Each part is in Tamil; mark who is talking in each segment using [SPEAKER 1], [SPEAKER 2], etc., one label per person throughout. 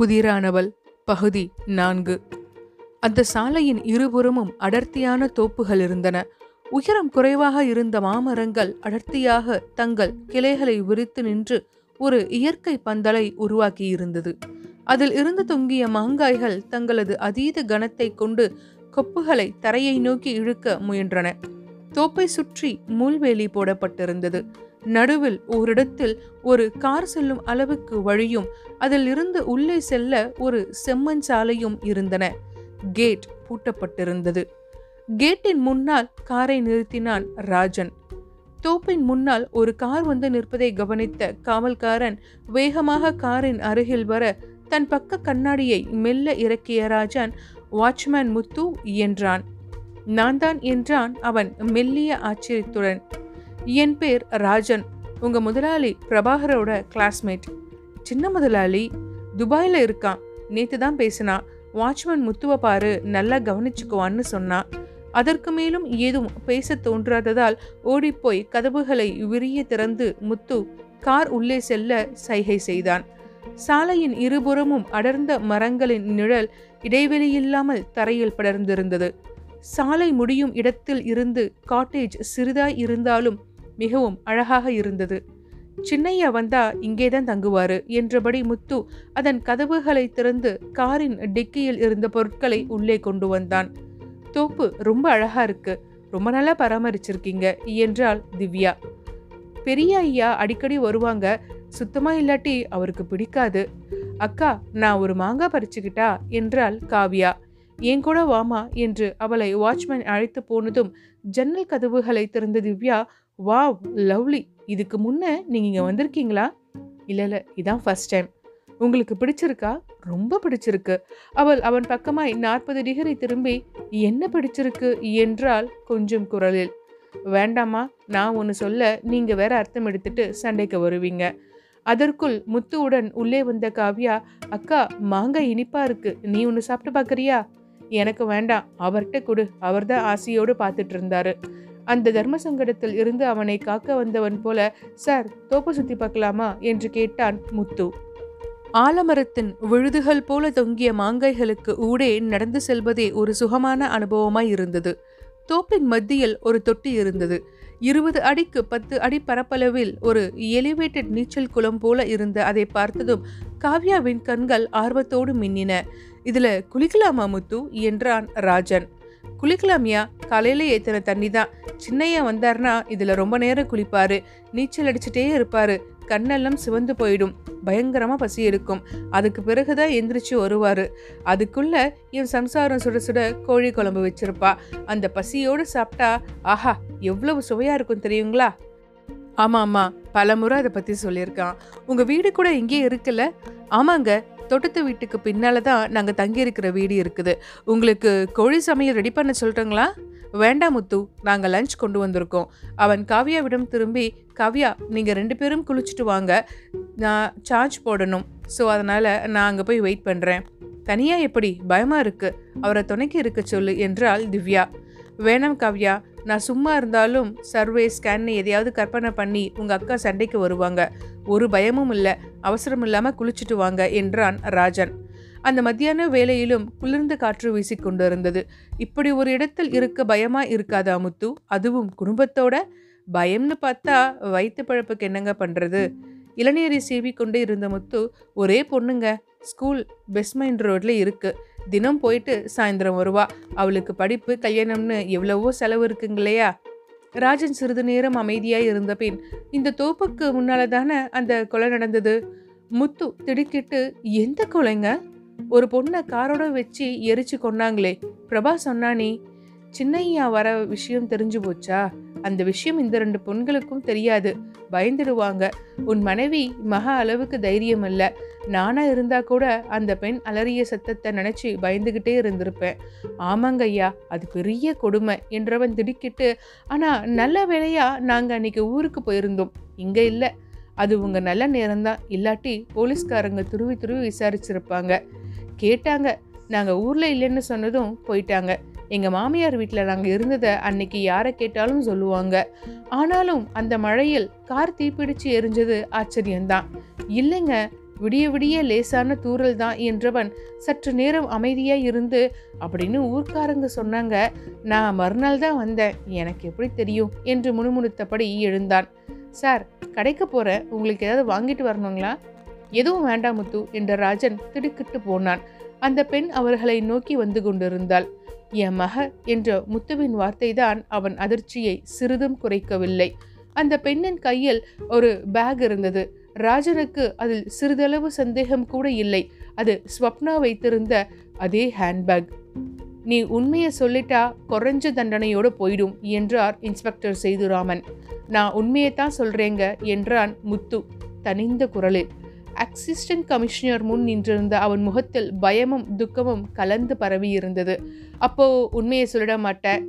[SPEAKER 1] புதிரானவள். பகுதி நான்கு. அந்த சாலையின் இருபுறமும் அடர்த்தியான தோப்புகள் இருந்தன. உயரம் குறைவாக இருந்த மாமரங்கள் அடர்த்தியாக தங்கள் கிளைகளை விரித்து நின்று ஒரு இயற்கை பந்தலை உருவாக்கியிருந்தது. அதில் இருந்து தொங்கிய மாங்காய்கள் தங்களது அதீத கனத்தை கொண்டு கொப்புகளை தரையை நோக்கி இழுக்க முயன்றன. தோப்பை சுற்றி முள்வேலி போடப்பட்டிருந்தது. நடுவில் ஓரிடத்தில் ஒரு கார் செல்லும் அளவுக்கு வழியும் அதில் இருந்து உள்ளே செல்ல ஒரு செம்மண் சாலையும் இருந்தன. கேட் பூட்டப்பட்டிருந்தது. கேட்டின் முன்னால் காரை நிறுத்தினான் ராஜன். தோப்பின் முன்னால் ஒரு கார் வந்து நிற்பதை கவனித்த காவல்காரன் வேகமாக காரின் அருகில் வர தன் பக்க கண்ணாடியை மெல்ல இறக்கிய ராஜன் வாட்ச்மேன் முத்து என்றான். நான் தான் என்றான் அவன் மெல்லிய ஆச்சரியத்துடன். என் பேர் ராஜன். உங்க முதலாளி பிரபாகரோட கிளாஸ்மேட் சின்ன முதலாளி துபாயில் இருக்கான். நேற்று தான் பேசினான் வாட்ச்மேன் முத்துவ பாரு நல்லா கவனிச்சுக்குவான்னு சொன்னான் அதற்கு மேலும் ஏதும் பேச தோன்றாததால் ஓடிப்போய் கதவுகளை விரிய திறந்து முத்து கார் உள்ளே செல்ல சைகை செய்தான். சாலையின் இருபுறமும் அடர்ந்த மரங்களின் நிழல் இடைவெளியில்லாமல் தரையில் படர்ந்திருந்தது. சாலை முடியும் இடத்தில் இருந்து காட்டேஜ் சிறிதாய் இருந்தாலும் மிகவும் அழகாக இருந்தது. சின்னையா வந்தா இங்கேதான் தங்குவாரு என்றபடி முத்து அதன் கதவுகளை திறந்து காரின் டிக்கியில் இருந்த பொருட்களை உள்ளே கொண்டு வந்தான். தோப்பு ரொம்ப அழகா இருக்கு. ரொம்ப நல்லா பராமரிச்சிருக்கீங்க என்றாள் திவ்யா. பெரிய ஐயா அடிக்கடி வருவாங்க. சுத்தமா இல்லாட்டி அவருக்கு பிடிக்காது. அக்கா நான் ஒரு மாங்காய் பறிச்சுக்கிட்டா? என்றாள் காவ்யா. என் கூட வாமா என்று அவளை வாட்ச்மேன் அழைத்து போனதும் ஜன்னல் கதவுகளை திறந்த திவ்யா வாவ் லவ்லி. இதுக்கு முன்னே நீங்கள் இங்கே வந்திருக்கீங்களா? இல்லை இல்லை. இதான் ஃபஸ்ட் டைம் உங்களுக்கு பிடிச்சிருக்கா? ரொம்ப பிடிச்சிருக்கு. அவள் அவன் பக்கமாய் நாற்பது டிகிரி திரும்பி என்ன பிடிச்சிருக்கு? என்றால் கொஞ்சம் குரலில். வேண்டாமா நான் ஒன்று சொல்ல நீங்கள் வேற அர்த்தம் எடுத்துட்டு சண்டைக்கு வருவீங்க. அதற்குள் முத்துவுடன் உள்ளே வந்த காவ்யா அக்கா மாங்காய் இனிப்பா இருக்கு. நீ ஒன்று சாப்பிட்டு பார்க்குறியா எனக்கு வேண்டாம். அவர்கிட்ட கொடு. அவர்தான் ஆசையோடு பார்த்துட்டு இருந்தாரு. அந்த தர்ம சங்கடத்தில் இருந்து அவனை காக்க வந்தவன் போல சார் தோப்பு சுத்தி பார்க்கலாமா? என்று கேட்டான் முத்து. ஆலமரத்தின் விழுதுகள் போல தொங்கிய மாங்காய்களுக்கு ஊடே நடந்து செல்வதே ஒரு சுகமான அனுபவமாய் இருந்தது. தோப்பின் மத்தியில் ஒரு தொட்டி இருந்தது. இருபது அடிக்கு பத்து அடி பரப்பளவில் ஒரு எலிவேட்டட் நீச்சல் குளம் போல இருந்த அதை பார்த்ததும் காவ்யாவின் கண்கள் ஆர்வத்தோடு மின்னின. இதுல குளிக்கலாமா முத்து? என்றான் ராஜன். குளிக்கலாமியா. காலையில் ஏற்றின தண்ணி தான் சின்னையா வந்தார்னா இதில் ரொம்ப நேரம் குளிப்பாரு. நீச்சல் அடிச்சுட்டே இருப்பாரு. கண்ணெல்லாம் சிவந்து போயிடும். பயங்கரமாக பசி எடுக்கும். அதுக்கு பிறகுதான் எந்திரிச்சு வருவார். அதுக்குள்ளே என் சம்சாரம் சுட சுட கோழி குழம்பு வச்சிருப்பா. அந்த பசியோடு சாப்பிட்டா ஆஹா எவ்வளவு சுவையாக இருக்கும் தெரியுங்களா? ஆமாம் ஆமாம் பலமுறை அதை பற்றி சொல்லியிருக்கான். உங்கள் வீடு கூட இங்கே இருக்குல்ல? ஆமாங்க தொட்டத்து வீட்டுக்கு பின்னால தான் நாங்கள் தங்கியிருக்கிற வீடு இருக்குது. உங்களுக்கு கோழி சமையல் ரெடி பண்ண சொல்கிறீங்களா வேண்டாம் முத்து நாங்கள் லஞ்ச் கொண்டு வந்திருக்கோம். அவன் காவ்யாவிடம் திரும்பி காவ்யா நீங்கள் ரெண்டு பேரும் குளிச்சுட்டு வாங்க. நான் சார்ஜ் போடணும். ஸோ அதனால் நான் அங்கே போய் வெயிட் பண்ணுறேன் தனியாக எப்படி? பயமாக இருக்குது அவரை துணைக்கு இருக்க சொல்லு என்றால் திவ்யா. வேணாம் காவ்யா நான் சும்மா இருந்தாலும் சர்வே ஸ்கேன் எதையாவது கற்பனை பண்ணி உங்கள் அக்கா சண்டைக்கு வருவாங்க. ஒரு பயமும் இல்லை அவசரம் இல்லாமல் குளிச்சுட்டு வாங்க என்றான் ராஜன். அந்த மத்தியான வேளையிலும் குளிர்ந்த காற்று வீசிக்கொண்டிருந்தது. இப்படி ஒரு இடத்தில் இருக்க பயமா இருக்காதா முத்து? அதுவும் குடும்பத்தோட? பயம்னு பார்த்தா வயிற்று பழப்புக்கு என்னங்க பண்ணுறது இளநீரை சீவி கொண்டே இருந்த முத்து ஒரே பொண்ணுங்க ஸ்கூல் பெஸ்மைண்ட் ரோட்ல இருக்கு. தினம் போயிட்டு சாயந்தரம் வருவா. அவளுக்கு படிப்பு கல்யாணம்னு எவ்வளவோ செலவு இருக்குங்களையா ராஜன் சிறிது நேரம் அமைதியாய் இருந்த பின் இந்த தோப்புக்கு முன்னால தானே அந்த கொலை நடந்தது? முத்து திடுக்கிட்டு எந்த கொலைங்க? ஒரு பொண்ணை காரோட வச்சு எரிச்சு கொண்டாங்களே பிரபா சொன்னானே சின்னையா வர விஷயம் தெரிஞ்சு போச்சா? அந்த விஷயம் இந்த ரெண்டு பொண்களுக்கும் தெரியாது. பயந்துடுவாங்க. உன் மனைவி மகா அளவுக்கு தைரியம் இல்ல. நானா இருந்தா கூட அந்த பெண் அலறிய சத்தத்தை நினைச்சு பயந்துகிட்டே இருந்திருப்பேன். ஆமாங்க ஐயா அது பெரிய கொடுமை என்றவன் திடுக்கிட்டு ஆனா நல்ல வேலையா நாங்க அன்னைக்கு ஊருக்கு போயிருந்தோம். இங்க இல்ல. அது உங்க நல்ல நேரம்தான். இல்லாட்டி போலீஸ்காரங்க துருவி துருவி விசாரிச்சிருப்பாங்க. கேட்டாங்க. நாங்க ஊர்ல இல்லைன்னு சொன்னதும் போயிட்டாங்க. எங்கள் மாமியார் வீட்டில் நாங்கள் இருந்ததை அன்னைக்கு யாரை கேட்டாலும் சொல்லுவாங்க. ஆனாலும் அந்த மழையில் கார் தீப்பிடிச்சு எரிஞ்சது ஆச்சரியம்தான். இல்லைங்க விடிய விடிய லேசான தூறல் தான் என்றவன் சற்று நேரம் அமைதியாக இருந்து அப்படின்னு ஊர்க்காரங்க சொன்னாங்க. நான் மறுநாள் தான் வந்தேன். எனக்கு எப்படி தெரியும்? என்று முணுமுணுத்தபடி எழுந்தான். சார் கடைக்கு போகிறேன் உங்களுக்கு ஏதாவது வாங்கிட்டு வரணுங்களா? எதுவும் வேண்டாம் முத்து என்ற ராஜன் திடுக்கிட்டு போனான். அந்த பெண் அவர்களை நோக்கி வந்து கொண்டிருந்தாள். என் மக என்ற முத்துவின் வார்த்தைதான் அவன் அதிர்ச்சியை சிறிதும் குறைக்கவில்லை. அந்த பெண்ணின் கையில் ஒரு பேக் இருந்தது. ராஜனுக்கு அதில் சிறிதளவு சந்தேகம் கூட இல்லை. அது ஸ்வப்னா வைத்திருந்த அதே ஹேண்ட்பேக் நீ உண்மையை சொல்லிட்டா குறைஞ்ச தண்டனையோடு போயிடும் என்றார் இன்ஸ்பெக்டர் செய்துராமன் நான் உண்மையைத்தான் சொல்றேங்க என்றான் முத்து தனிந்த குரலில். அசிஸ்டன்ட் கமிஷனர் முன் நின்றிருந்த அவன் முகத்தில் பயமும் துக்கமும் கலந்து பரவி இருந்தது. அப்போ உண்மையை சொல்லிட மாட்டேன்.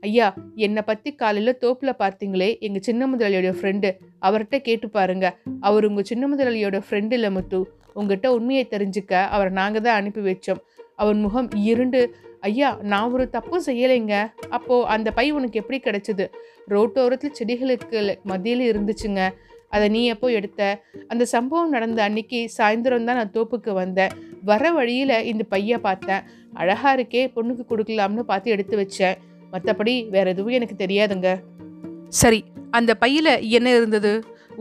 [SPEAKER 1] ஐயா என்னை பற்றி காலையில் தோப்பில் பார்த்தீங்களே எங்கள் சின்ன முதலாளியோட ஃப்ரெண்டு அவர்கிட்ட கேட்டு பாருங்க. அவர் உங்கள் சின்ன முதலாளியோட ஃப்ரெண்டு இல்லை முத்து. உங்ககிட்ட உண்மையை தெரிஞ்சுக்க அவரை நாங்கள் தான் அனுப்பி வச்சோம். அவன் முகம் இருண்டு ஐயா நான் ஒரு தப்பும் செய்யலைங்க. அப்போது அந்த பை உனக்கு எப்படி கிடச்சிது? ரோட்டோரத்தில் செடிகளுக்கு மத்தியில் இருந்துச்சுங்க. அதை நீ எப்போ எடுத்த? அந்த சம்பவம் நடந்த அன்னைக்கு சாயந்தரம் தான் நான் தோப்புக்கு வந்தேன். வர வழியில் இந்த பைய பார்த்தேன். அழகாக இருக்கே பொண்ணுக்கு கொடுக்கலாம்னு பார்த்து எடுத்து வச்சேன். மற்றபடி வேற எதுவும் எனக்கு தெரியாதுங்க. சரி அந்த பையில் என்ன இருந்தது?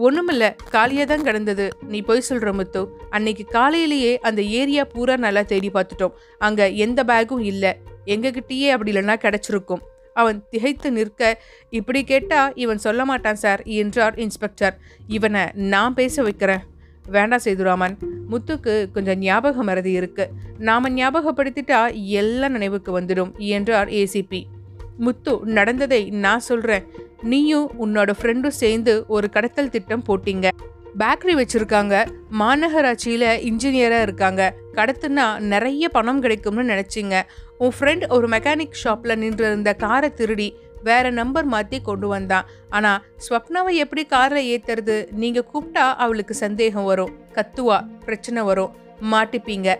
[SPEAKER 1] ஒன்றுமில்ல காலியாக தான் கிடந்தது. நீ போய் சொல்கிற முத்து. அன்னைக்கு காலையிலேயே அந்த ஏரியா பூரா நல்லா தேடி பார்த்துட்டோம். அங்கே எந்த பேக்கும் இல்லை. எங்ககிட்டயே அப்படி இல்லைன்னா கிடச்சிருக்கும். அவன் திகைத்து நிற்க இப்படி கேட்டா இவன் சொல்ல மாட்டான் சார் என்றார் இன்ஸ்பெக்டர். இவனை நான் பேச வைக்கிறேன். வேண்டாம் சேதுராமன். முத்துக்கு கொஞ்சம் ஞாபக மறதி இருக்கு. நாம ஞாபகப்படுத்திட்டா எல்லாம் நினைவுக்கு வந்துடும் என்றார் ஏசிபி முத்து நடந்ததை நான் சொல்கிறேன் நீயும் உன்னோட ஃப்ரெண்டும் சேர்ந்து ஒரு கடத்தல் திட்டம் போட்டீங்க. பேக்கரி வச்சிருக்காங்க. மாநகராட்சியில் இன்ஜினியராக இருக்காங்க. கடத்துனா நிறைய பணம் கிடைக்கும்னு நினச்சிங்க. உன் ஃப்ரெண்ட் ஒரு மெக்கானிக் ஷாப்பில் நின்று இருந்த காரை திருடி வேற நம்பர் மாற்றி கொண்டு வந்தான். ஆனால் ஸ்வப்னாவை எப்படி காரில் ஏற்றுறது நீங்கள் கூப்பிட்டா அவளுக்கு சந்தேகம் வரும். கத்துவா பிரச்சனை வரும். மாட்டிப்பீங்க.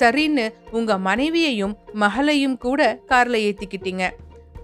[SPEAKER 1] சரின்னு உங்கள் மனைவியையும் மகளையும் கூட காரில் ஏற்றிக்கிட்டீங்க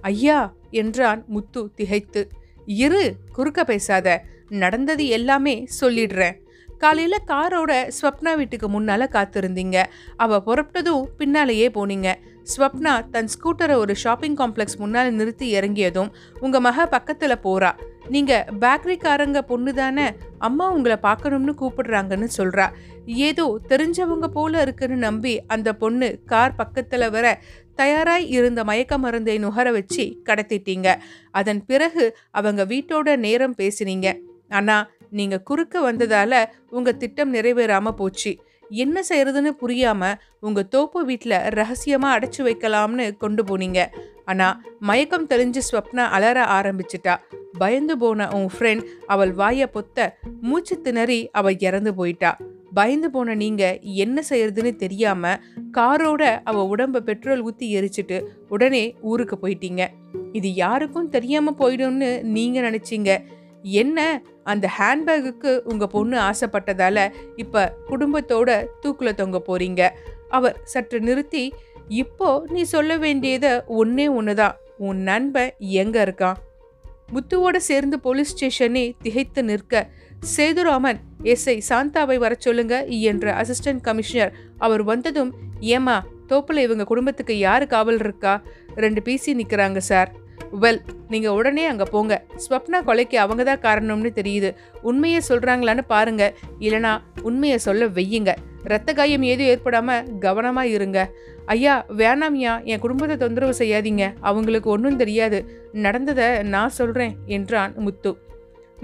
[SPEAKER 1] ஐயா என்றான் முத்து திகைத்து. இரு குறுக்க பேசாத. நடந்தது எல்லாமே சொல்லிடுறேன். காலையில் காரோட ஸ்வப்னா வீட்டுக்கு முன்னால் காத்திருந்தீங்க. அவள் புறப்பட்டதும் பின்னாலேயே போனீங்க. ஸ்வப்னா தன் ஸ்கூட்டரை ஒரு ஷாப்பிங் காம்ப்ளெக்ஸ் முன்னால் நிறுத்தி இறங்கியதும் உங்கள் மக பக்கத்தில் போகிறா நீங்கள் பேக்கரிக்காரங்க பொண்ணு தானே அம்மா உங்களை பார்க்கணும்னு கூப்பிடுறாங்கன்னு சொல்கிறா ஏதோ தெரிஞ்சவங்க போல இருக்குன்னு நம்பி அந்த பொண்ணு கார் பக்கத்தில் வர தயாராய் இருந்த மயக்க மருந்தை நுகர வச்சு கடத்திட்டீங்க. அதன் பிறகு அவங்க வீட்டோட நேரம் பேசினீங்க. அண்ணா நீங்க குறுக்க வந்ததால உங்க திட்டம் நிறைவேறாம போச்சு. என்ன செய்யறதுன்னு புரியாம உங்க தோப்பு வீட்டில் ரகசியமா அடைச்சி வைக்கலாம்னு கொண்டு போனீங்க. ஆனா மயக்கம் தெளிஞ்ச ஸ்வப்னா அலற ஆரம்பிச்சிட்டா. பயந்து போன உன் ஃப்ரெண்ட் அவள் வாய பொத்த மூச்சு திணறி அவள் இறந்து போயிட்டா. பயந்து போன நீங்க என்ன செய்யறதுன்னு தெரியாம காரோட அவ உடம்ப பெட்ரோல் ஊத்தி எரிச்சிட்டு உடனே ஊருக்கு போயிட்டீங்க. இது யாருக்கும் தெரியாம போயிடும்னு நீங்க நினைச்சீங்க. என்ன அந்த ஹேண்ட்பேக்குக்கு உங்கள் பொண்ணு ஆசைப்பட்டதால் இப்போ குடும்பத்தோட தூக்கில் தொங்க போகிறீங்க அவர் சற்று நிறுத்தி இப்போ நீ சொல்ல வேண்டியது ஒன்றே ஒன்று தான் உன் நண்பன் எங்கே இருக்கான்? முத்துவோட சேர்ந்து போலீஸ் ஸ்டேஷனே திகைத்து நிற்க சேதுராமன் எஸ்ஐ சாந்தாவை வர சொல்லுங்க என்ற அசிஸ்டன்ட் கமிஷனர் அவர் வந்ததும் ஏமா தோப்பில் இவங்க குடும்பத்துக்கு யார் காவல் இருக்கா? ரெண்டு பிசி நிற்கிறாங்க சார். வெல் நீங்கள் உடனே அங்கே போங்க. ஸ்வப்னா கொலைக்கு அவங்க தான் காரணம்னு தெரியுது. உண்மையை சொல்கிறாங்களான்னு பாருங்க. இல்லைனா உண்மையை சொல்ல வெய்யுங்க. ரத்த காயம் ஏதும் ஏற்படாமல் கவனமாக இருங்க. ஐயா வேணாம்யா என் குடும்பத்தை தொந்தரவு செய்யாதீங்க. அவங்களுக்கு ஒன்றும் தெரியாது. நடந்ததை நான் சொல்கிறேன் என்றான் முத்து.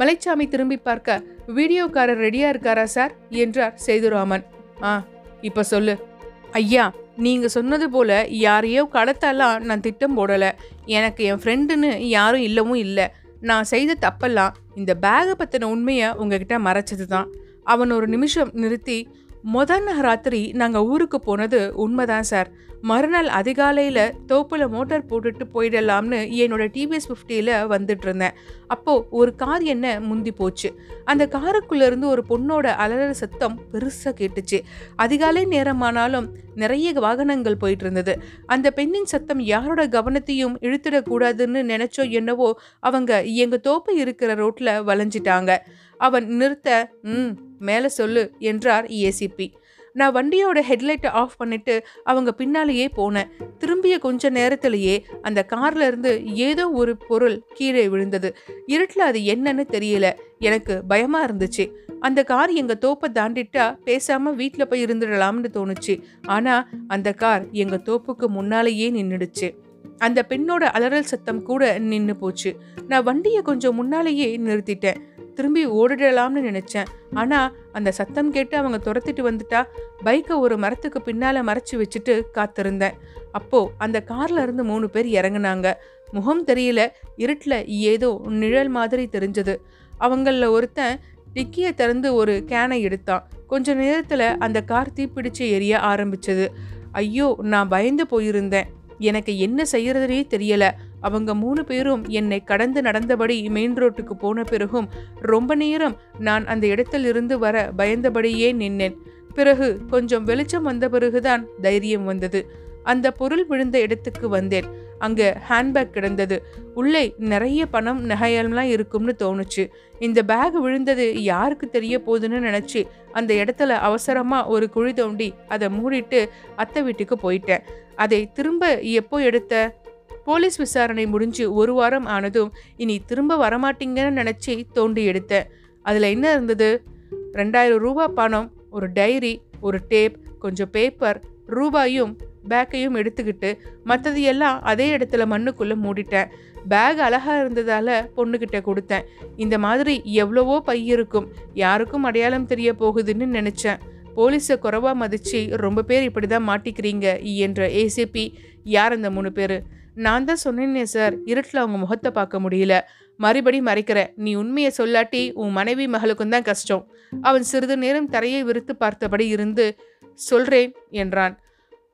[SPEAKER 1] மலைச்சாமி திரும்பி பார்க்க வீடியோக்காரர் ரெடியாக இருக்காரா சார் என்றார் சேதுராமன். ஆ இப்போ சொல்லு. ஐயா நீங்கள் சொன்னது போல் யாரையோ கடத்தாலாம் நான் திட்டம் போடலை. எனக்கு என் ஃப்ரெண்டுன்னு யாரும் இல்லவும் இல்லை. நான் செய்த தப்பெல்லாம் இந்த பேகை பற்றின உண்மையை உங்ககிட்ட மறைச்சது தான் அவன் ஒரு நிமிஷம் நிறுத்தி முதல் ராத்திரி நாங்கள் ஊருக்கு போனது உண்மைதான் சார் மறுநாள் அதிகாலையில் தோப்பில் மோட்டார் போட்டுட்டு போயிடலாம்னு என்னோட டிவிஎஸ் ஃபிஃப்டியில் வந்துட்டு இருந்தேன் அப்போது ஒரு கார் என்ன முந்தி போச்சு. அந்த காருக்குள்ளேருந்து ஒரு பொண்ணோட அலறல் சத்தம் பெருசாக கேட்டுச்சு. அதிகாலை நேரமானாலும் நிறைய வாகனங்கள் போயிட்டு இருந்தது அந்த பெண்ணின் சத்தம் யாரோட கவனத்தையும் இழுத்துடக்கூடாதுன்னு நினச்சோ என்னவோ அவங்க எங்கள் தோப்பு இருக்கிற ரோட்டில் வளைஞ்சிட்டாங்க. அவன் நிறுத்த ம் மேலே சொல்லு என்றார் ஏசிபி நான் வண்டியோட ஹெட்லைட்டை ஆஃப் பண்ணிட்டு அவங்க பின்னாலேயே போனேன். திரும்பிய கொஞ்ச நேரத்திலேயே அந்த கார்ல இருந்து ஏதோ ஒரு பொருள் கீழே விழுந்தது. இருட்டில் அது என்னன்னு தெரியல. எனக்கு பயமாக இருந்துச்சு. அந்த கார் எங்கள் தோப்பை தாண்டிட்டா பேசாமல் வீட்டில் போய் இருந்துடலாம்னு தோணுச்சு. ஆனால் அந்த கார் எங்கள் தோப்புக்கு முன்னாலேயே நின்றுடுச்சு அந்த பெண்ணோட அலறல் சத்தம் கூட நின்று போச்சு. நான் வண்டியை கொஞ்சம் முன்னாலேயே நிறுத்திட்டேன். திரும்பி ஓடிடலாம்னு நினச்சேன். ஆனால் அந்த சத்தம் கேட்டு அவங்க துரத்திட்டு வந்துட்டா பைக்கை ஒரு மரத்துக்கு பின்னால் மறைச்சு வச்சுட்டு காத்திருந்தேன். அப்போது அந்த கார்ல இருந்து மூணு பேர் இறங்குனாங்க. முகம் தெரியல இருட்டில் ஏதோ நிழல் மாதிரி தெரிஞ்சது. அவங்களில் ஒருத்தன் டிக்கியை திறந்து ஒரு கேனை எடுத்தான். கொஞ்ச நேரத்தில் அந்த கார் தீப்பிடிச்சு எரிய ஆரம்பிச்சது. ஐயோ நான் பயந்து போயிருந்தேன். எனக்கு என்ன செய்யறதுனே தெரியல. அவங்க மூணு பேரும் என்னை கடந்து நடந்தபடி மெயின் ரோட்டுக்கு போன பிறகும் ரொம்ப நேரம் நான் அந்த இடத்தில் இருந்து வர பயந்தபடியே நின்னேன். பிறகு கொஞ்சம் வெளிச்சம் வந்த பிறகுதான் தைரியம் வந்தது. அந்த பொருள் விழுந்த இடத்துக்கு வந்தேன். அங்க ஹேண்ட்பேக் கிடந்தது. உள்ளே நிறைய பணம் நகையெல்லாம் இருக்கும்னு தோணுச்சு. இந்த பேக் விழுந்தது யாருக்கு தெரிய போகுதுன்னு நினைச்சு அந்த இடத்துல அவசரமா ஒரு குழி தோண்டி அதை மூடிட்டு அத்தை வீட்டுக்கு போயிட்டேன். அதை திரும்ப எப்போ எடுத்த? போலீஸ் விசாரணை முடிஞ்சு ஒரு வாரம் ஆனதும் இனி திரும்ப வரமாட்டீங்கன்னு நினச்சி தோண்டி எடுத்தேன் அதில் என்ன இருந்தது? ரெண்டாயிரம் ரூபா பணம் ஒரு டைரி ஒரு டேப் கொஞ்சம் பேப்பர் ரூபாயும் பேக்கையும் எடுத்துக்கிட்டு மற்றது எல்லாம் அதே இடத்துல மண்ணுக்குள்ளே மூடிட்டேன். பேக் அழகா இருந்ததால் பொண்ணுக்கிட்ட கொடுத்தேன். இந்த மாதிரி எவ்வளவோ பை இருக்கும். யாருக்கும் அடையாளம் தெரிய போகுதுன்னு நினச்சேன். போலீஸை குறவா மதிச்சு ரொம்ப பேர் இப்படி தான் மாட்டிக்கிறீங்க என்ற ஏசிபி யார் அந்த மூணு பேர்? நான் தான் சொன்னேனே சார். இருட்டில் அவங்க முகத்தை பார்க்க முடியல. மறுபடி மறைக்கிற நீ உண்மையை சொல்லாட்டி உன் மனைவி மகளுக்கும் தான் கஷ்டம். அவன் சிறிது நேரம் தரையை விரித்து பார்த்தபடி இருந்து சொல்றேன் என்றான்.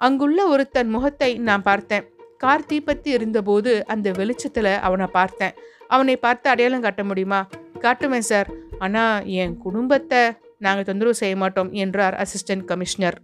[SPEAKER 1] அங்குள்ள ஒருத்தன் முகத்தை நான் பார்த்தேன். கார் தீப்பத்தி இருந்தபோது அந்த வெளிச்சத்தில் அவனை பார்த்தேன். அவனை பார்த்து அடையாளம் காட்ட முடியுமா? காட்டுவேன் சார். ஆனால் என் குடும்பத்தை நாங்கள் தொந்தரவு செய்ய மாட்டோம் என்றார் அசிஸ்டன்ட் கமிஷனர்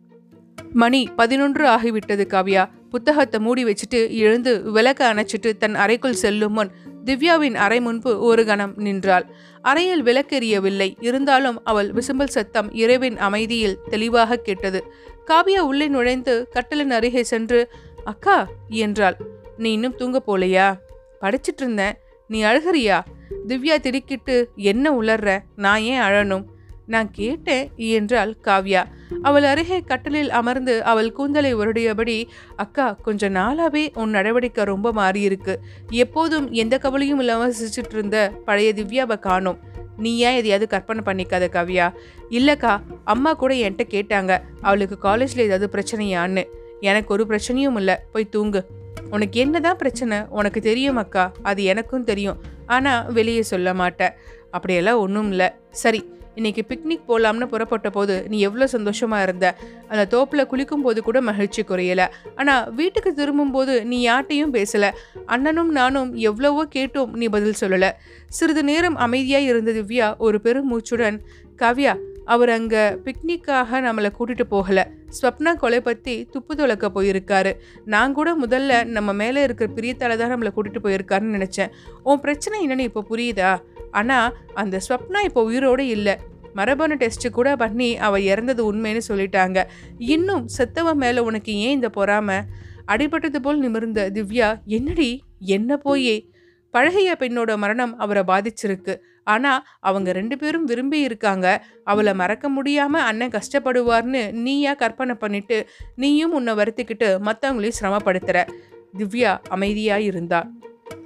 [SPEAKER 1] மணி பதினொன்று ஆகிவிட்டது காவ்யா. புத்தகத்தை மூடி வச்சுட்டு எழுந்து விளக்க அணைச்சிட்டு தன் அறைக்குள் செல்லும் முன் திவ்யாவின் அறை முன்பு ஒரு கணம் நின்றாள். அறையில் விளக்கெறியவில்லை. இருந்தாலும் அவள் விசும்பல் சத்தம் இரவின் அமைதியில் தெளிவாக கேட்டது. காவியா உள்ளே நுழைந்து கட்டலின் அருகே சென்று அக்கா என்றாள். நீ இன்னும் தூங்க போலையா? படிச்சிட்டு இருந்தேன். நீ அழுகிறியா? திவ்யா திடுக்கிட்டு என்ன உளர்ற? நான் ஏன் அழணும்? நான் கேட்டேன் என்றாள் காவ்யா. அவள் அருகே கட்டலில் அமர்ந்து அவள் கூந்தலை உருடியபடி அக்கா கொஞ்ச நாளாவே உன் நடவடிக்கை ரொம்ப மாறியிருக்கு. எப்போதும் எந்த கவலையும் இல்லாமல் சிரிச்சிட்டு இருந்த பழைய திவ்யாவை காணோம். நீ ஏன் எதையாவது கற்பனை பண்ணிக்காத கவ்யா? இல்லக்கா அம்மா கூட என்கிட்ட கேட்டாங்க அவளுக்கு காலேஜில் ஏதாவது பிரச்சனையான்னு. எனக்கு ஒரு பிரச்சனையும் இல்லை. போய் தூங்கு. உனக்கு என்னதான் பிரச்சனை? உனக்கு தெரியும் அக்கா. அது எனக்கும் தெரியும். ஆனால் வெளியே சொல்ல மாட்டேன். அப்படியெல்லாம் ஒன்றும் இல்லை. சரி இன்னைக்கு பிக்னிக் போகலாம்னு புறப்பட்ட போது நீ எவ்வளோ சந்தோஷமாக இருந்த? அந்த தோப்பில் குளிக்கும் போது கூட மகிழ்ச்சி குறையலை. ஆனால் வீட்டுக்கு திரும்பும்போது நீ யார்ட்டையும் பேசல. அண்ணனும் நானும் எவ்வளவோ கேட்டோம் நீ பதில் சொல்லலை. சிறிது நேரம் அமைதியாக இருந்த திவ்யா ஒரு பெரும் மூச்சுடன் கவ்யா அவர் அங்கே பிக்னிக்காக நம்மளை கூட்டிட்டு போகலை. ஸ்வப்னா கொலை பற்றி துப்பு துளக்க போயிருக்காரு. நான் கூட முதல்ல நம்ம மேலே இருக்கிற பிரியத்தால தான் நம்மளை கூட்டிட்டு போயிருக்காருன்னு நினச்சேன். உன் பிரச்சனை என்னென்னு இப்போ புரியுதா? ஆனால் அந்த ஸ்வப்னா இப்போ உயிரோடு இல்லை. மரபணு டெஸ்ட் கூட பண்ணி அவள் இறந்தது உண்மைன்னு சொல்லிட்டாங்க. இன்னும் செத்தவ மேலே உனக்கு ஏன் இந்த பொறாம? அடிபட்டது போல் நிமிர்ந்த திவ்யா என்னடி? என்ன போயே? பழகிய பெண்ணோட மரணம் அவரை பாதிச்சிருக்கு. ஆனால் அவங்க ரெண்டு பேரும் விரும்பி இருக்காங்க. அவளை மறக்க முடியாமல் அண்ணன் கஷ்டப்படுவார்னு நீயா கற்பனை பண்ணிட்டு நீயும் உன்னை வருத்திக்கிட்டு மற்றவங்களையும் சிரமப்படுத்துகிற திவ்யா அமைதியாக இருந்தா.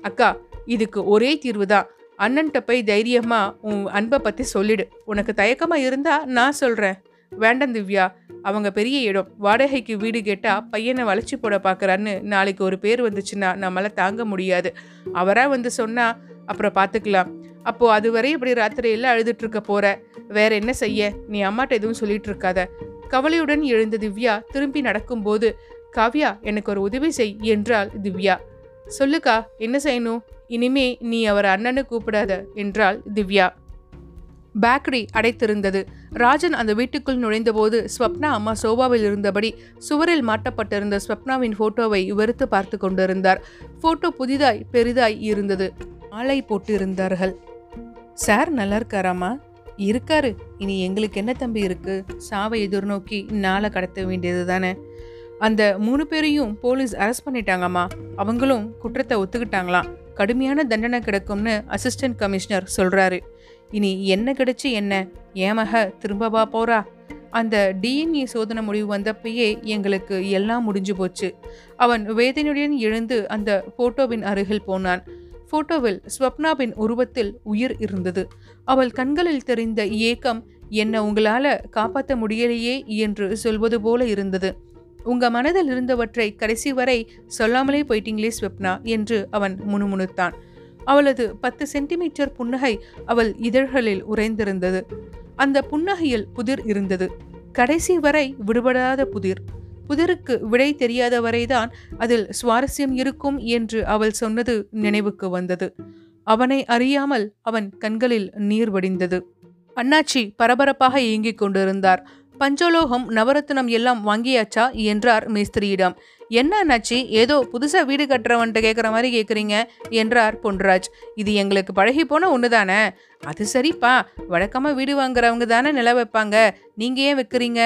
[SPEAKER 1] அக்கா இதுக்கு ஒரே தீர்வு தான். அண்ணன்ட்ட போய் தைரியமா உன் அன்பை பத்தி சொல்லிடு. உனக்கு தயக்கமா இருந்தா நான் சொல்றேன். வேண்டாம் திவ்யா அவங்க பெரிய இடம். வாடகைக்கு வீடு கேட்டா பையனை வளைச்சி போட பார்க்கறான்னு நாளைக்கு ஒரு பேர் வந்துச்சுன்னா நம்மளால தாங்க முடியாது. அவரா வந்து சொன்னா அப்புறம் பார்த்துக்கலாம் அப்போ அதுவரை இப்படி ராத்திரியெல்லாம் அழுதுட்டு இருக்க போற. வேற என்ன செய்ய? நீ அம்மாட்ட எதுவும் சொல்லிட்டு இருக்காத. கவலையுடன் எழுந்த திவ்யா திரும்பி நடக்கும்போது காவ்யா எனக்கு ஒரு உதவி செய் என்றாள் திவ்யா. சொல்லுக்கா என்ன செய்யணும்? இனிமே நீ அவர் அண்ணனை கூப்பிடாத என்றாள் திவ்யா. பேக்கரி அடைத்திருந்தது. ராஜன் அந்த வீட்டுக்குள் நுழைந்தபோது ஸ்வப்னா அம்மா சோபாவில் இருந்தபடி சுவரில் மாட்டப்பட்டிருந்த ஸ்வப்னாவின் போட்டோவை வெறுத்து பார்த்து கொண்டிருந்தார். போட்டோ புதிதாய் பெரிதாய் இருந்தது. மாலை போட்டு இருந்தார்கள் சார் நல்லா இருக்காராமா இருக்காரு. இனி எங்களுக்கு என்ன தம்பி இருக்கு? சாவை எதிர்நோக்கி நாளை கடத்த வேண்டியது தானே அந்த மூணு பேரையும் போலீஸ் அரெஸ்ட் பண்ணிட்டாங்கம்மா. அவங்களும் குற்றத்தை ஒத்துக்கிட்டாங்களாம். கடுமையான தண்டனை கிடைக்கும்னு அசிஸ்டன்ட் கமிஷனர் சொல்கிறாரு இனி என்ன கிடைச்சி என்ன? ஏமக திரும்பவா போறா? அந்த டிஎன்ஏ சோதனை முடிவு வந்தப்பயே எங்களுக்கு எல்லாம் முடிஞ்சு போச்சு. அவன் வேதனையுடன் எழுந்து அந்த போட்டோவின் அருகில் போனான். போட்டோவில் ஸ்வப்னாவின் உருவத்தில் உயிர் இருந்தது. அவள் கண்களில் தெரிந்த ஏக்கம் என்ன உங்களால காப்பாற்ற முடியலையே என்று சொல்வது போல இருந்தது. உங்க மனதில் இருந்தவற்றை கடைசி வரை சொல்லாமலே போயிட்டீங்களே ஸ்வப்னா என்று அவன் முணுமுணுத்தான். அவளது பத்து சென்டிமீட்டர் புன்னகை அவள் இதழ்களில் உறைந்திருந்தது. அந்த புன்னகையில் புதிர் இருந்தது. கடைசி வரை விடுபடாத புதிர். புதிருக்கு விடை தெரியாத வரைதான் அதில் சுவாரஸ்யம் இருக்கும் என்று அவள் சொன்னது நினைவுக்கு வந்தது. அவனை அறியாமல் அவன் கண்களில் நீர் வடிந்தது. அண்ணாச்சி பரபரப்பாக இயங்கிக் கொண்டிருந்தார். பஞ்சலோகம் நவரத்னம் எல்லாம் வாங்கியாச்சா? என்றார் மேஸ்திரியிடம். என்ன நச்சி ஏதோ புதுசா வீடு கட்டுறவன்ட்டு கேட்குற மாதிரி கேட்குறீங்க என்றார் பொன்ராஜ். இது எங்களுக்கு பழகி போன ஒன்று தானே அது சரிப்பா. வழக்கமாக வீடு வாங்குறவங்க தானே நில வைப்பாங்க. நீங்கள் ஏன் வைக்கிறீங்க?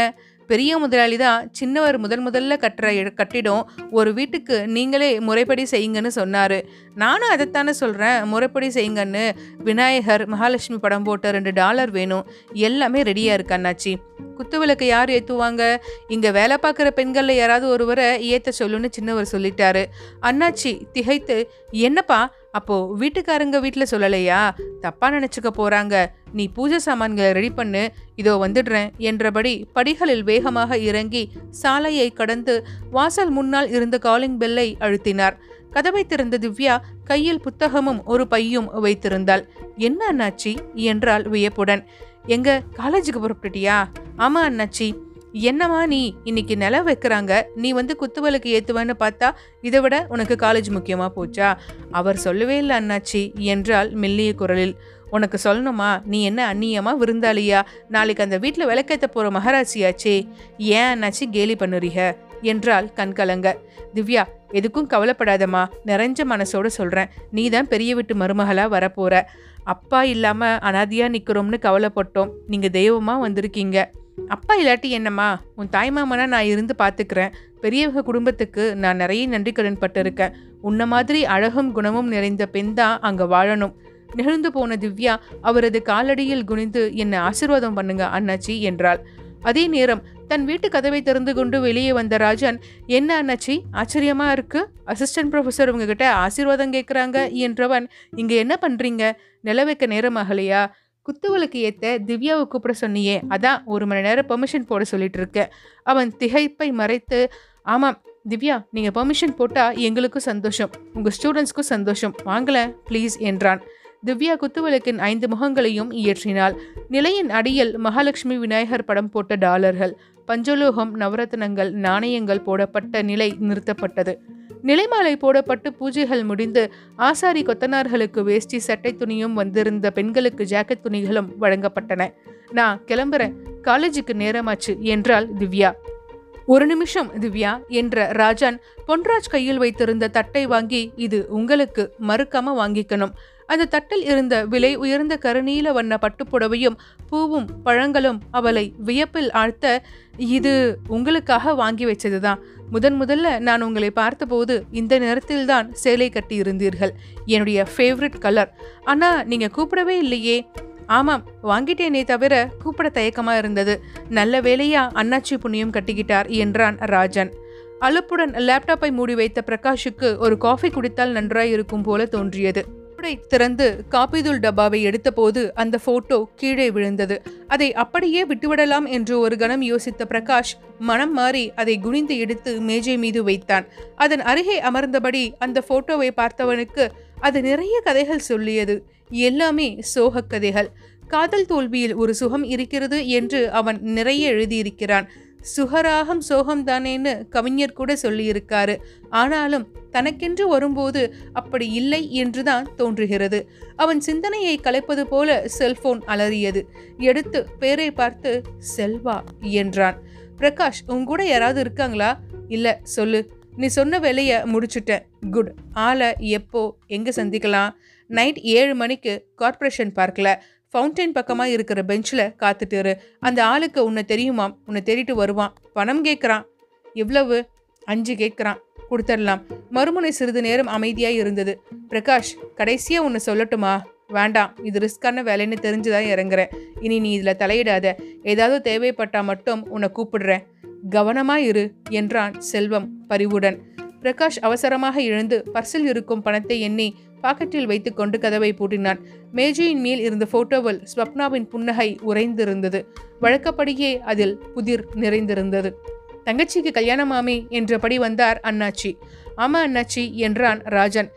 [SPEAKER 1] பெரிய முதலாளி தான் சின்னவர் முதல் முதல்ல கட்டுற இட- கட்டிடம் ஒரு வீட்டுக்கு நீங்களே முறைப்படி செய்யுங்கன்னு சொன்னார். நானும் அதைத்தானே சொல்கிறேன் முறைப்படி செய்யுங்கன்னு விநாயகர் மகாலட்சுமி படம் போட்ட ரெண்டு டாலர் வேணும். எல்லாமே ரெடியாக இருக்கு அண்ணாச்சி. குத்துவிளக்கு யார் ஏற்றுவாங்க இங்கே வேலை பார்க்குற பெண்களில் யாராவது ஒருவரை ஏற்ற சொல்லுன்னு சின்னவர் சொல்லிட்டாரு. அண்ணாச்சி திகைத்து என்னப்பா அப்போ வீட்டுக்காரங்க வீட்டில் சொல்லலையா? தப்பா நினச்சிக்க போறாங்க. நீ பூஜை சாமான்களை ரெடி பண்ணு. இதோ வந்துடுறேன் என்றபடி படிகளில் வேகமாக இறங்கி சாலையை கடந்து வாசல் முன்னால் இருந்த காலிங் பெல்லை அழுத்தினார். கதவை திறந்த திவ்யா கையில் புத்தகமும் ஒரு பையும் வைத்திருந்தாள். என்ன அண்ணாச்சி? என்றால் வியப்புடன். எங்க காலேஜுக்கு புறப்பட்டுட்டியா? ஆமா அண்ணாச்சி. என்னம்மா நீ இன்னைக்கு நிலம் வைக்கிறாங்க நீ வந்து குத்துவலுக்கு ஏற்றுவன்னு பார்த்தா இதை விட உனக்கு காலேஜ் முக்கியமாக போச்சா? அவர் சொல்லவே இல்லை அண்ணாச்சி என்றால் மெல்லிய குரலில். உனக்கு சொல்லணுமா நீ என்ன அந்நியமா விருந்தாளியா? நாளைக்கு அந்த வீட்டில் விளக்கேற்ற போகிற மகாராசியாச்சே ஏன் அண்ணாச்சி கேலி பண்ணுறீக என்றால் கண்கலங்க திவ்யா எதுக்கும் கவலைப்படாதம்மா நிறைஞ்ச மனசோட சொல்கிறேன் நீ தான் பெரிய வீட்டு மருமகளாக வரப்போகிற அப்பா இல்லாமல் அனாதியாக நிற்கிறோம்னு கவலைப்பட்டோம். நீங்கள் தெய்வமாக வந்திருக்கீங்க. அப்பா இல்லாட்டி என்னம்மா? உன் தாய்மாமனா நான் இருந்து பார்த்துக்கிறேன் பெரியவங்க குடும்பத்துக்கு நான் நிறைய நன்றி கடன் பட்டிருக்கேன். உன்ன மாதிரி அழகும் குணமும் நிறைந்த பெண் தான் அங்கே வாழணும். நிகழ்ந்து போன திவ்யா அவரது காலடியில் குனிந்து என்னை ஆசிர்வாதம் பண்ணுங்க அண்ணாச்சி என்றாள். அதே நேரம் தன் வீட்டு கதவை திறந்து கொண்டு வெளியே வந்த ராஜன் என்ன அண்ணாச்சி ஆச்சரியமா இருக்கு? அசிஸ்டன்ட் ப்ரொஃபஸர் உங்ககிட்ட ஆசீர்வாதம் கேட்குறாங்க என்றவன் இங்க என்ன பண்றீங்க? நில வைக்க நேரமாகலையா குத்துவிளக்கு ஏத்த திவ்யாவை கூப்பிட சொன்னியே. அதான் ஒரு மணி நேரம் பெர்மிஷன் போட சொல்லிட்டு இருக்க அவன் திகைப்பை மறைத்து ஆமாம் திவ்யா நீங்கள் பெர்மிஷன் போட்டால் எங்களுக்கும் சந்தோஷம். உங்கள் ஸ்டூடெண்ட்ஸ்க்கும் சந்தோஷம். வாங்கலேன் ப்ளீஸ் என்றான். திவ்யா குத்துவிளக்கின் ஐந்து முகங்களையும் இயற்றினாள். நிலையின் அடியில் மகாலட்சுமி விநாயகர் படம் போட்ட டாலர்கள் பஞ்சலோகம் நவரத்னங்கள் நாணயங்கள் போடப்பட்ட நிலை நிறுத்தப்பட்டது. நிலைமாலை போடப்பட்டு பூஜைகள் முடிந்து ஆசாரி கொத்தனார்களுக்கு வேஷ்டி சட்டை துணியும் வந்திருந்த பெண்களுக்கு ஜாக்கெட் துணிகளும் வழங்கப்பட்டன. நான் கிளம்புறேன். காலேஜுக்கு நேரமாச்சு என்றாள் திவ்யா. ஒரு நிமிஷம் திவ்யா என்ற ராஜன் பொன்ராஜ் கையில் வைத்திருந்த தட்டை வாங்கி இது உங்களுக்கு மறுக்காம வாங்கிக்கணும். அந்த தட்டில் இருந்த விலை உயர்ந்த கருநீல வண்ண பட்டுப்புடவையும் பூவும் பழங்களும் அவளை வியப்பில் ஆழ்த்த இது உங்களுக்காக வாங்கி வச்சதுதான். முதன் முதல்ல நான் உங்களை பார்த்தபோது இந்த நிறத்தில்தான் சேலை கட்டி இருந்தீர்கள். என்னுடைய ஃபேவரட் கலர் ஆனா நீங்க கூப்பிடவே இல்லையே. ஆமாம் வாங்கிட்டேனே தவிர கூப்பிட தயக்கமா இருந்தது. நல்ல வேலையா அண்ணாச்சி புண்ணியம் கட்டிக்கிட்டார் என்றான் ராஜன். அலுப்புடன் லேப்டாப்பை மூடி வைத்த பிரகாஷுக்கு ஒரு காஃபி குடித்தால் நன்றாய் இருக்கும் போல தோன்றியது. உடை திறந்து காப்பிதூள் டப்பாவை எடுத்தபோது அந்த போட்டோ கீழே விழுந்தது. அதை அப்படியே விட்டுவிடலாம் என்று ஒரு கணம் யோசித்த பிரகாஷ் மனம் மாறி அதை குனிந்து எடுத்து மேஜை மீது வைத்தான். அதன் அருகே அமர்ந்தபடி அந்த போட்டோவை பார்த்தவனுக்கு அது நிறைய கதைகள் சொல்லியது. எல்லாமே சோகக் கதைகள். காதல் தோல்வியில் ஒரு சுகம் இருக்கிறது என்று அவன் நிறைய எழுதியிருக்கிறான். சுகராகம் சோகம் தானேன்னு கவிஞர் கூட சொல்லியிருக்காரு. ஆனாலும் தனக்கென்று வரும்போது அப்படி இல்லை என்றுதான் தோன்றுகிறது. அவன் சிந்தனையை கலைப்பது போல செல்போன் அலறியது. எடுத்து பேரை பார்த்து செல்வா என்றான். பிரகாஷ் உன் கூட யாராவது இருக்காங்களா? இல்ல சொல்லு. நீ சொன்ன வேலையை முடிச்சுட்டேன். குட். ஆளை எப்போ எங்க சந்திக்கலாம்? நைட் ஏழு மணிக்கு கார்ப்பரேஷன் பார்க்கல. ஃபவுண்டைன் பக்கமாக இருக்கிற பெஞ்சில் காத்துட்டு இரு. அந்த ஆளுக்கு உன்னை தெரியுமாம். உன்னை தேடிட்டு வருவான். பணம் கேட்குறான். எவ்வளவு? அஞ்சு கேட்குறான். கொடுத்துடலாம் மறுமுனை சிறிது நேரம் அமைதியாக இருந்தது. பிரகாஷ் கடைசியாக உன்னை சொல்லட்டுமா? வேண்டாம். இது ரிஸ்க்கான வேலைன்னு தெரிஞ்சுதான் இறங்குறேன். இனி நீ இதில் தலையிடாத. ஏதாவது தேவைப்பட்டால் மட்டும் உன்னை கூப்பிடுறேன். கவனமாக இரு என்றான் செல்வம் பரிவுடன். பிரகாஷ் அவசரமாக எழுந்து பர்சில் இருக்கும் பணத்தை எண்ணி பாக்கெட்டில் வைத்துக்கொண்டு கதவை பூட்டினான். மேஜையின் மேல் இருந்த போட்டோவில் ஸ்வப்னாவின் புன்னகை உறைந்திருந்தது. வழக்கப்படியே அதில் புதிர் நிறைந்திருந்தது. தங்கச்சிக்கு கல்யாணமாமே என்றபடி வந்தார் அண்ணாச்சி. ஆமா அண்ணாச்சி என்றான் ராஜன்.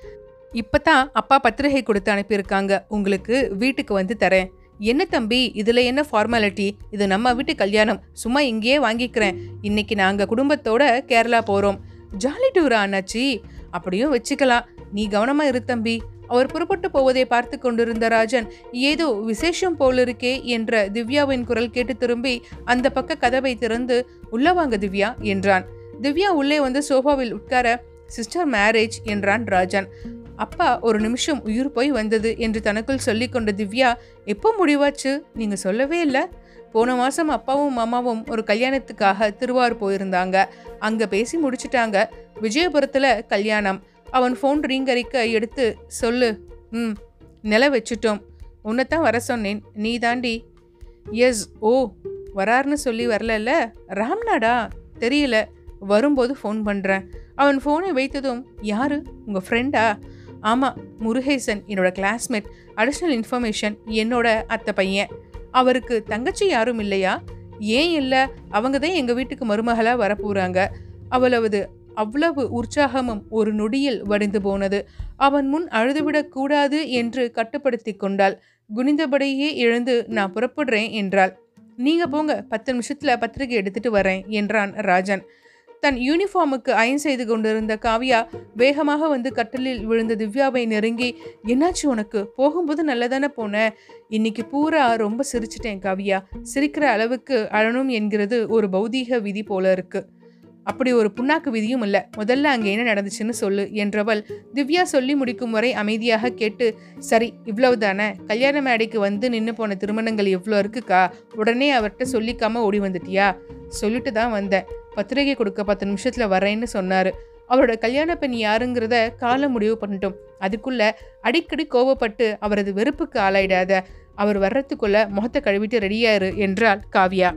[SPEAKER 1] இப்பதான் அப்பா பத்திரிகை கொடுத்து அனுப்பியிருக்காங்க. உங்களுக்கு வீட்டுக்கு வந்து தரேன். என்ன தம்பி? இதுல என்ன ஃபார்மாலிட்டி இது நம்ம வீட்டு கல்யாணம். சும்மா இங்கேயே வாங்கிக்கிறேன். இன்னைக்கு நாங்க குடும்பத்தோட கேரளா போறோம். ஜாலி டூரா அண்ணாச்சி? அப்படியும் வச்சுக்கலாம். நீ கவனமா இரு தம்பி. அவர் புறப்பட்டு போவதை பார்த்து கொண்டிருந்த ராஜன் ஏதோ விசேஷம் போலிருக்கே என்ற திவ்யாவின் குரல் கேட்டு திரும்பி அந்த பக்க கதவை திறந்து உள்ள வாங்க திவ்யா என்றான். திவ்யா உள்ளே வந்து சோஃபாவில் உட்கார சிஸ்டர் மேரேஜ் என்றான் ராஜன். அப்பா ஒரு நிமிஷம் உயிர் போய் வந்தது என்று தனக்குள் சொல்லிக்கொண்ட திவ்யா எப்போ முடிவாச்சு? நீங்க சொல்லவே இல்லை. போன மாசம் அப்பாவும் மாமாவும் ஒரு கல்யாணத்துக்காக திருவாரூர் போயிருந்தாங்க. அங்க பேசி முடிச்சிட்டாங்க. விஜயபுரத்தில் கல்யாணம். அவன் ஃபோன் ரீங்கரிக்க எடுத்து சொல்லு. ம் நில வச்சுட்டோம். உன்னைத்தான் வர சொன்னேன். நீ தாண்டி எஸ் ஓ வரார்னு சொல்லி வரலல்ல? ராம்நாடா? தெரியல. வரும்போது ஃபோன் பண்ணுறேன் அவன் ஃபோனை வைத்ததும் யாரு? உங்கள் ஃப்ரெண்டா ஆமாம் முருகேசன் என்னோட கிளாஸ்மேட் அடிஷ்னல் இன்ஃபர்மேஷன் என்னோட அத்தை பையன். அவருக்கு தங்கச்சி யாரும் இல்லையா? ஏன் இல்லை? அவங்க தான் எங்கள் வீட்டுக்கு மருமகளாக வரப்போகிறாங்க அவ்வளவு அவ்வளவு உற்சாகமும் ஒரு நொடியில் வடிந்து போனது. அவன் முன் அழுதுவிடக் கூடாது என்று கட்டுப்படுத்தி கொண்டாள். குனிந்தபடியே எழுந்து நான் புறப்படுறேன் என்றாள். நீங்க போங்க பத்து நிமிஷத்துல பத்திரிகை எடுத்துட்டு வரேன் என்றான் ராஜன். தன் யூனிஃபார்முக்கு அயன் செய்து கொண்டிருந்த காவியா வேகமாக வந்து கட்டிலில் விழுந்த திவ்யாவை நெருங்கி என்னாச்சு உனக்கு? போகும்போது நல்லதானே போன? இன்னைக்கு பூரா ரொம்ப சிரிச்சிட்டேன் காவியா. சிரிக்கிற அளவுக்கு அழணும் என்கிறது ஒரு பௌதீக விதி போல இருக்குது அப்படி ஒரு புண்ணாக்கு விதியும் இல்லை. முதல்ல அங்கே என்ன நடந்துச்சுன்னு சொல்லு என்றவள் திவ்யா சொல்லி முடிக்கும் வரை அமைதியாக கேட்டு சரி இவ்வளவு தானே கல்யாண மேடைக்கு வந்து நின்று போன திருமணங்கள் எவ்வளோ இருக்குக்கா? உடனே அவர்கிட்ட சொல்லிக்காம ஓடி வந்துட்டியா? சொல்லிட்டு தான் வந்தேன். பத்திரிகை கொடுக்க பத்து நிமிஷத்தில் வரேன்னு சொன்னார். அவரோட கல்யாண பெண் யாருங்கிறத காலம் முடிவு பண்ணிட்டோம். அதுக்குள்ள அடிக்கடி கோவப்பட்டு அவரது வெறுப்புக்கு ஆளாயிடாத அவர் வர்றதுக்குள்ள முகத்தை கழுவிட்டு ரெடியாரு என்றாள் காவ்யா.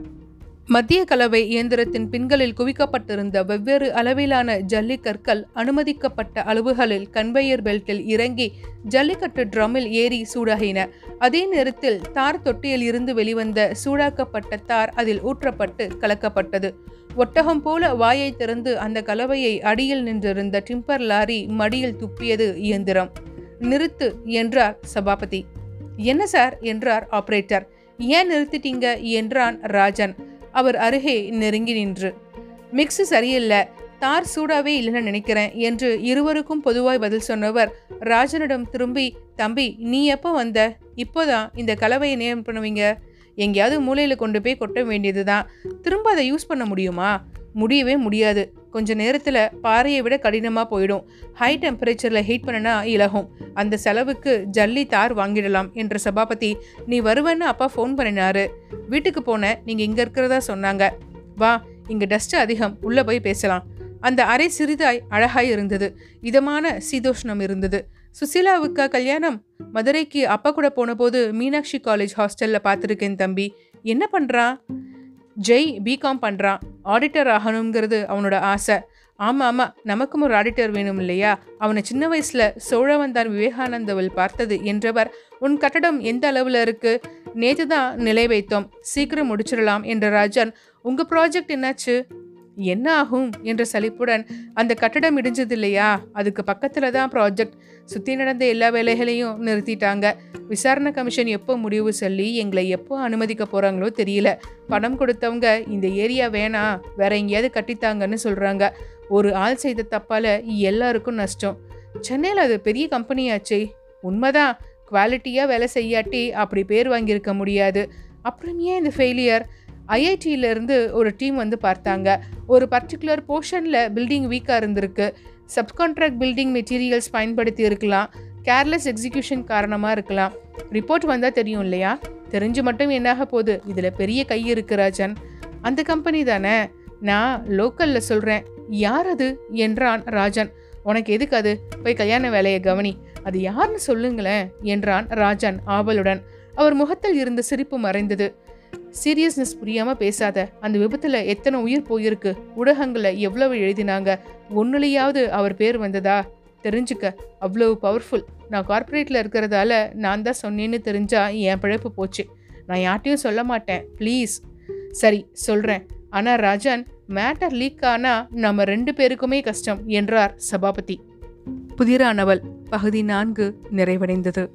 [SPEAKER 1] மத்திய கலவை இயந்திரத்தின் பின்களில் குவிக்கப்பட்டிருந்த வெவ்வேறு அளவிலான ஜல்லிக்கற்கள் அனுமதிக்கப்பட்ட அளவுகளில் கன்வேயர் பெல்ட்டில் இறங்கி ஜல்லிக்கட்டு ட்ரம்மில் ஏறி சூடாகின. அதே நேரத்தில் தார் தொட்டியில் இருந்து வெளிவந்த சூடாக்கப்பட்ட தார் அதில் ஊற்றப்பட்டு கலக்கப்பட்டது. ஒட்டகம் போல வாயை திறந்து அந்த கலவையை அடியில் நின்றிருந்த டிம்பர் லாரி மடியில் துப்பியது இயந்திரம். நிறுத்து என்றார் சபாபதி. என்ன சார்? என்றார் ஆபரேட்டர். ஏன் நிறுத்திட்டீங்க? என்றான் ராஜன். அவர் அருகே நெருங்கி நின்று. மிக்ஸு சரியில்லை தார் சூடாவே இல்லைன்னு நினைக்கிறேன் என்று இருவருக்கும் பொதுவாய் பதில் சொன்னவர் ராஜனிடம் திரும்பி தம்பி நீ எப்போ வந்த? இப்போதான் இந்த கலவையை நேரம் பண்ணுவீங்க? எங்கேயாவது மூலையில் கொண்டு போய் கொட்ட வேண்டியதுதான். திரும்ப அதை யூஸ் பண்ண முடியுமா? முடியவே முடியாது. கொஞ்ச நேரத்தில் பாறையை விட கடினமாக போயிடும். ஹை டெம்பரேச்சரில் ஹீட் பண்ணனா இலகும். அந்த செலவுக்கு ஜல்லி தார் வாங்கிடலாம் என்ற சபாபதி நீ வருவேன்னு அப்பா ஃபோன் பண்ணினாரு. வீட்டுக்கு போன நீங்கள் இங்கே இருக்கிறதா சொன்னாங்க. வா இங்கே டஸ்ட் அதிகம் உள்ளே போய் பேசலாம். அந்த அறை சிறிதாய் அழகாய் இருந்தது. இதமான சீதோஷ்ணம் இருந்தது. சுசீலாவுக்கா கல்யாணம்? மதுரைக்கு அப்பா கூட போனபோது மீனாட்சி காலேஜ் ஹாஸ்டலில் பார்த்துருக்கேன் தம்பி. என்ன பண்ணுறான் ஜெய் பிகாம் பண்ணுறான் ஆடிட்டர் ஆகணுங்கிறது அவனோட ஆசை. ஆமாம் ஆமாம் நமக்கும் ஒரு ஆடிட்டர் வேணும் இல்லையா? அவனை சின்ன வயசில் சோழவந்தான் விவேகானந்தவில் பார்த்தது என்றவர் உன் கட்டடம் எந்த அளவில் இருக்குது நேற்று தான் நிலை வைத்தோம் சீக்கிரம் முடிச்சிடலாம். என்ற ராஜன் உங்கள் ப்ராஜெக்ட் என்னாச்சு? என்ன ஆகும் என்ற சலிப்புடன் அந்த கட்டடம் இடிஞ்சது இல்லையா அதுக்கு பக்கத்துல தான் ப்ராஜெக்ட் சுத்தி நடந்த எல்லா வேலைகளையும் நிறுத்திட்டாங்க. விசாரணை கமிஷன் எப்போ முடிவு சொல்லி எங்களை எப்போ அனுமதிக்க போறாங்களோ தெரியல. பணம் கொடுத்தவங்க இந்த ஏரியா வேணாம் வேற எங்கேயாவது கட்டித்தாங்கன்னு சொல்றாங்க. ஒரு ஆள் செய்த தப்பால எல்லாருக்கும் நஷ்டம். சென்னையில் அது பெரிய கம்பெனியாச்சே. உண்மைதான். குவாலிட்டியாக வேலை செய்யாட்டி அப்படி பேர் வாங்கியிருக்க முடியாது. அப்புறம் ஏன் இந்த ஃபெயிலியர் ஐஐடியிலேருந்து ஒரு டீம் வந்து பார்த்தாங்க. ஒரு பர்டிகுலர் போர்ஷனில் பில்டிங் வீக்காக இருந்திருக்கு. சப்கான்ட்ராக்ட் பில்டிங் மெட்டீரியல்ஸ் பயன்படுத்தி இருக்கலாம். கேர்லெஸ் எக்ஸிக்யூஷன் காரணமாக இருக்கலாம். ரிப்போர்ட் வந்தால் தெரியும் இல்லையா? தெரிஞ்சு மட்டும் என்னாக போகுது? இதில் பெரிய கை இருக்கு ராஜன். அந்த கம்பெனி தானே? நான் லோக்கலில் சொல்கிறேன் யார் அது? என்றான் ராஜன். உனக்கு எதுக்கு அது? போய் கல்யாண வேலையை கவனி. அது யாருன்னு சொல்லுங்களேன் என்றான் ராஜன் ஆவலுடன். அவர் முகத்தில் இருந்த சிரிப்பு மறைந்தது. சீரியஸ்னஸ் புரியாமல் பேசாத. அந்த விபத்தில் எத்தனை உயிர் போயிருக்கு? ஊடகங்களில் எவ்வளவு எழுதினாங்க? ஒன்றுலையாவது அவர் பேர் வந்ததா? தெரிஞ்சுக்க. அவ்வளவு பவர்ஃபுல் நான் கார்ப்பரேட்டில் இருக்கிறதால நான் தான் சொன்னேன்னு தெரிஞ்சால் என் பிழைப்பு போச்சு. நான் யார்ட்டையும் சொல்ல மாட்டேன். ப்ளீஸ் சரி சொல்கிறேன் ஆனால் ராஜன் மேட்டர் லீக் ஆனால் நம்ம ரெண்டு பேருக்குமே கஷ்டம் என்றார் சபாபதி. புதிரானவள் பகுதி நான்கு நிறைவடைந்தது.